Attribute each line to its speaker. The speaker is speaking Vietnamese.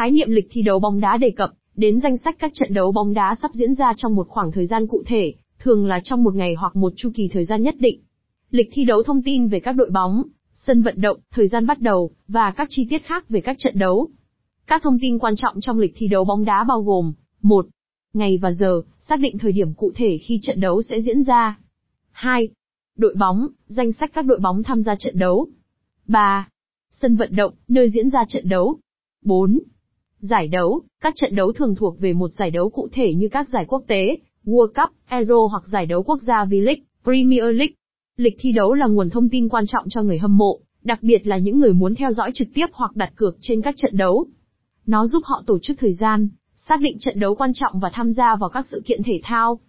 Speaker 1: Khái niệm lịch thi đấu bóng đá đề cập đến danh sách các trận đấu bóng đá sắp diễn ra trong một khoảng thời gian cụ thể, thường là trong một ngày hoặc một chu kỳ thời gian nhất định. Lịch thi đấu thông tin về các đội bóng, sân vận động, thời gian bắt đầu, và các chi tiết khác về các trận đấu. Các thông tin quan trọng trong lịch thi đấu bóng đá bao gồm 1. Ngày và giờ, xác định thời điểm cụ thể khi trận đấu sẽ diễn ra. 2. Đội bóng, danh sách các đội bóng tham gia trận đấu. 3. Sân vận động, nơi diễn ra trận đấu. 4. Giải đấu, các trận đấu thường thuộc về một giải đấu cụ thể như các giải quốc tế, World Cup, Euro hoặc giải đấu quốc gia V-League, Premier League. Lịch thi đấu là nguồn thông tin quan trọng cho người hâm mộ, đặc biệt là những người muốn theo dõi trực tiếp hoặc đặt cược trên các trận đấu. Nó giúp họ tổ chức thời gian, xác định trận đấu quan trọng và tham gia vào các sự kiện thể thao.